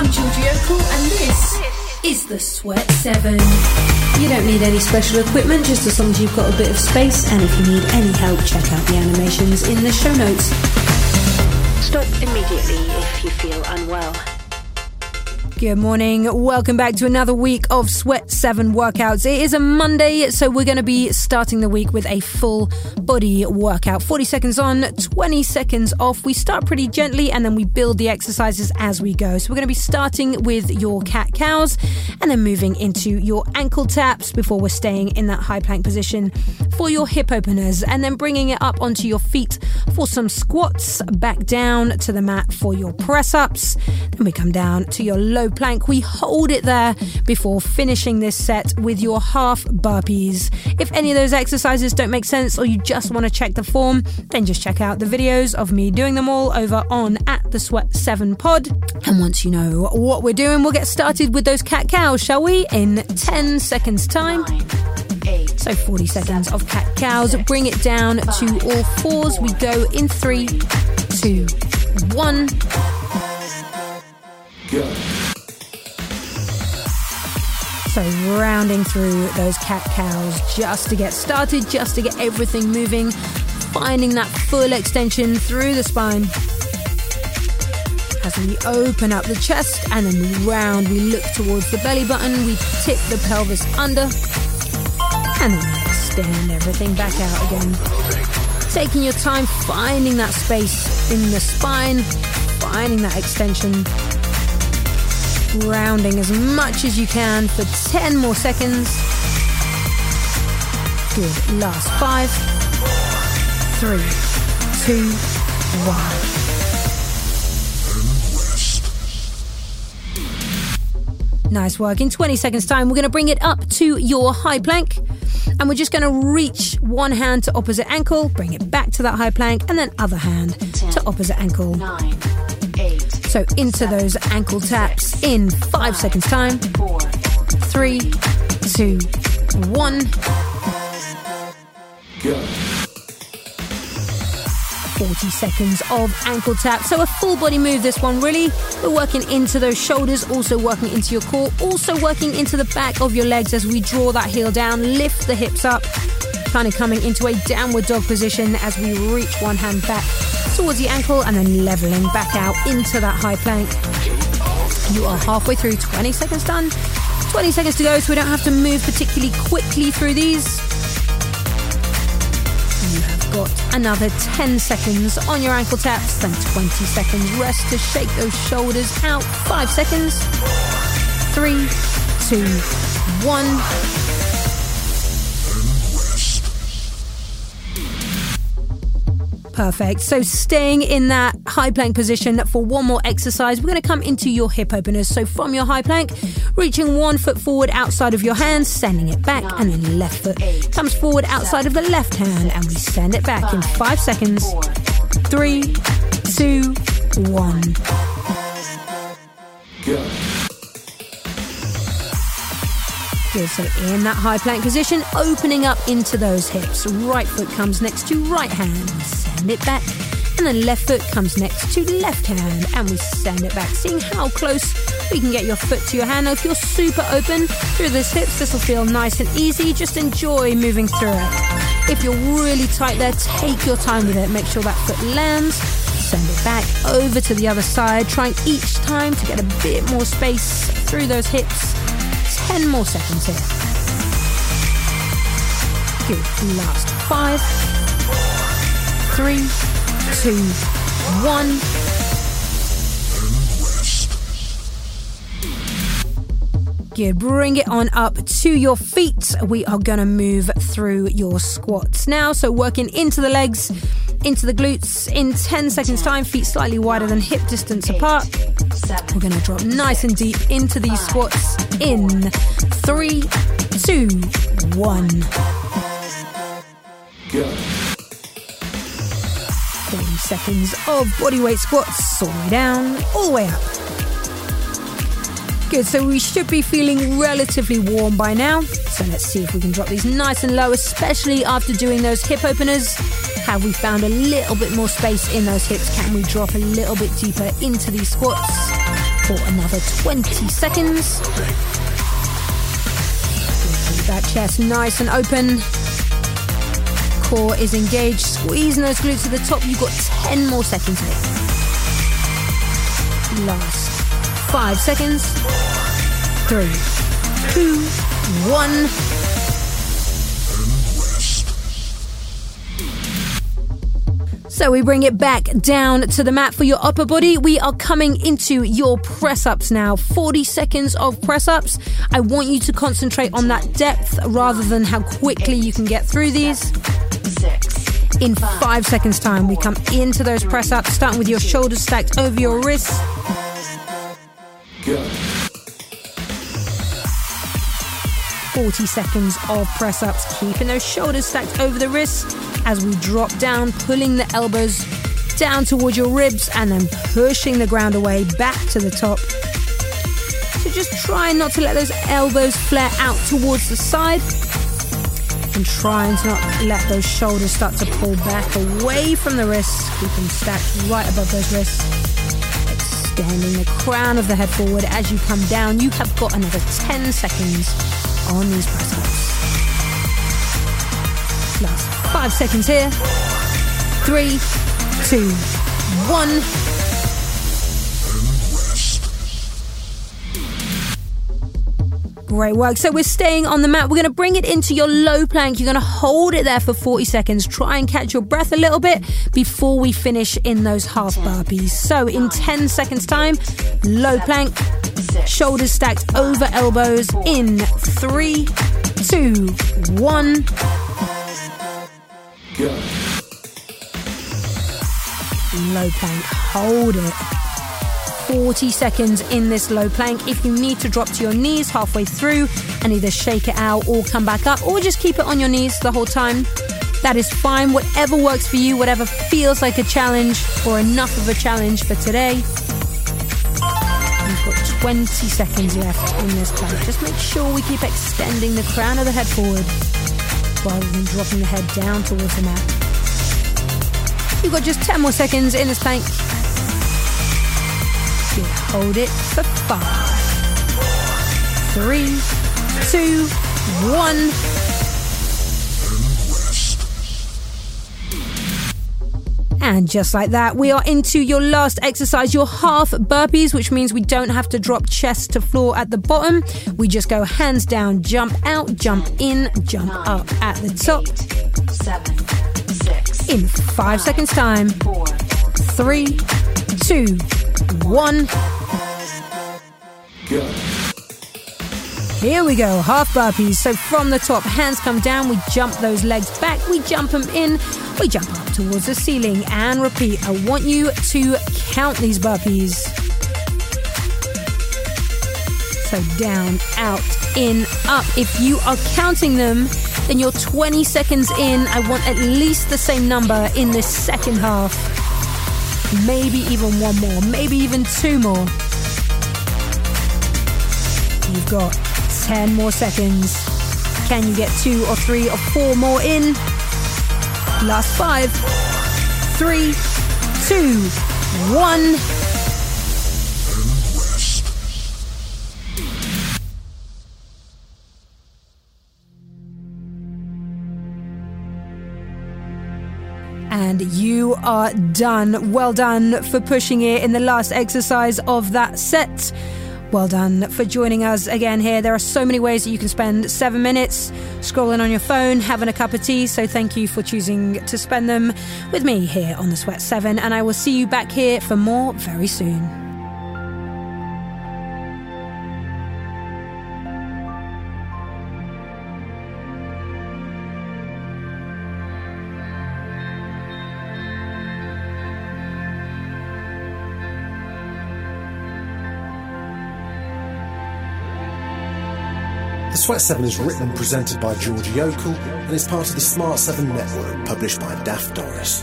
I'm Georgie Okell and this is the Sweat 7. You don't need any special equipment, just as long as you've got a bit of space. And if you need any help, check out the animations in the show notes. Stop immediately if you feel unwell. Good morning. Welcome back to another week of Sweat 7 workouts. It is a Monday, so we're going to be starting the week with a full body workout. 40 seconds on, 20 seconds off. We start pretty gently and then we build the exercises as we go. So we're going to be starting with your cat cows and then moving into your ankle taps before we're staying in that high plank position for your hip openers and then bringing it up onto your feet for some squats, back down to the mat for your press ups. Then we come down to your low plank. We hold it there before finishing this set with your half burpees. If any of those exercises don't make sense or you just want to check the form, then just check out the videos of me doing them all over on at the Sweat 7 Pod. And once you know what we're doing, we'll get started with those cat cows, shall we? In 10 seconds' time. So 40 seconds of cat cows. Bring it down to all fours. We go in three, two, one. Go. So rounding through those cat cows just to get started, just to get everything moving, finding that full extension through the spine. As we open up the chest and then we round, we look towards the belly button, we tip the pelvis under, and then we extend everything back out again. Taking your time, finding that space in the spine, finding that extension rounding as much as you can for 10 more seconds. Good. Last five, three, two, one. Nice work. In 20 seconds' time, we're going to bring it up to your high plank. And we're just going to reach one hand to opposite ankle, bring it back to that high plank, and then other hand to opposite ankle. Nine, eight, So into those ankle taps in five seconds' time. Three, two, one. Go. 40 seconds of ankle tap. So a full body move, this one really. We're working into those shoulders, also working into your core, also working into the back of your legs as we draw that heel down, lift the hips up, kind of coming into a downward dog position as we reach one hand back towards the ankle and then leveling back out into that high plank. You are halfway through, 20 seconds done. 20 seconds to go, so we don't have to move particularly quickly through these. You have got another 10 seconds on your ankle taps, then 20 seconds rest to shake those shoulders out. 5 seconds. Three, two, one. Perfect. So staying in that high plank position for one more exercise, we're going to come into your hip openers. So from your high plank, reaching one foot forward outside of your hand, sending it back, and then left foot comes forward outside of the left hand, and we send it back in five seconds. Three, two, one. Go. Good. So in that high plank position, opening up into those hips. Right foot comes next to right hand. Send it back. And then left foot comes next to left hand. And we send it back. Seeing how close we can get your foot to your hand. Now, if you're super open through those hips, this will feel nice and easy. Just enjoy moving through it. If you're really tight there, take your time with it. Make sure that foot lands. Send it back over to the other side, trying each time to get a bit more space through those hips. 10 more seconds here. Good. Last five, three, two, one. Good. Bring it on up to your feet. We are going to move through your squats now. So, working into the legs, into the glutes in 10 seconds' time, feet slightly wider than hip distance apart. We're going to drop nice and deep into these squats in three, two, one. Go. 30 seconds of bodyweight squats, all the way down, all the way up. Good, so we should be feeling relatively warm by now. So let's see if we can drop these nice and low, especially after doing those hip openers. Have we found a little bit more space in those hips? Can we drop a little bit deeper into these squats for another 20 seconds? That chest nice and open. Core is engaged, squeezing those glutes to the top. You've got 10 more seconds here. Last five seconds. Three, two, one. So we bring it back down to the mat for your upper body. We are coming into your press ups now. 40 seconds of press ups. I want you to concentrate on that depth rather than how quickly you can get through these. In five seconds' time, we come into those press ups, starting with your shoulders stacked over your wrists. Go. 40 seconds of press ups, keeping those shoulders stacked over the wrists as we drop down, pulling the elbows down towards your ribs and then pushing the ground away back to the top. So just try not to let those elbows flare out towards the side and trying to not let those shoulders start to pull back away from the wrists. Keep them stacked right above those wrists. Extending the crown of the head forward as you come down. You have got another 10 seconds on these press ups. Last five seconds here. Three, two, one. Great work. So we're staying on the mat. We're going to bring it into your low plank. You're going to hold it there for 40 seconds. Try and catch your breath a little bit before we finish in those half burpees. So in 10 seconds time, low plank, shoulders stacked over elbows in three, two, one. Go. Low plank, hold it. 40 seconds in this low plank. If you need to drop to your knees halfway through and either shake it out or come back up, or just keep it on your knees the whole time, that is fine. Whatever works for you, whatever feels like a challenge or enough of a challenge for today. We've got 20 seconds left in this plank. Just make sure we keep extending the crown of the head forward rather than dropping the head down towards the mat. You've got just 10 more seconds in this plank. You hold it for five, three, two, one. And just like that, we are into your last exercise, your half burpees, which means we don't have to drop chest to floor at the bottom. We just go hands down, jump out, jump in, jump up at the top. In five seconds' time. Three, two, one. Go. Here we go, half burpees. So from the top, hands come down, we jump those legs back, we jump them in, we jump up towards the ceiling and repeat. I want you to count these burpees. So down, out, in, up. If you are counting them, then you're 20 seconds in. I want at least the same number in this second half. Maybe even one more, maybe even two more. You've got 10 more seconds. Can you get two or three or four more in? Last five, three, two, one. And you are done. Well done for pushing it in the last exercise of that set. Well done for joining us again here. There are so many ways that you can spend seven minutes scrolling on your phone, having a cup of tea. So thank you for choosing to spend them with me here on the Sweat 7. And I will see you back here for more very soon. The Sweat 7 is written and presented by Georgie Okell and is part of the Smart 7 network published by Daft Doris.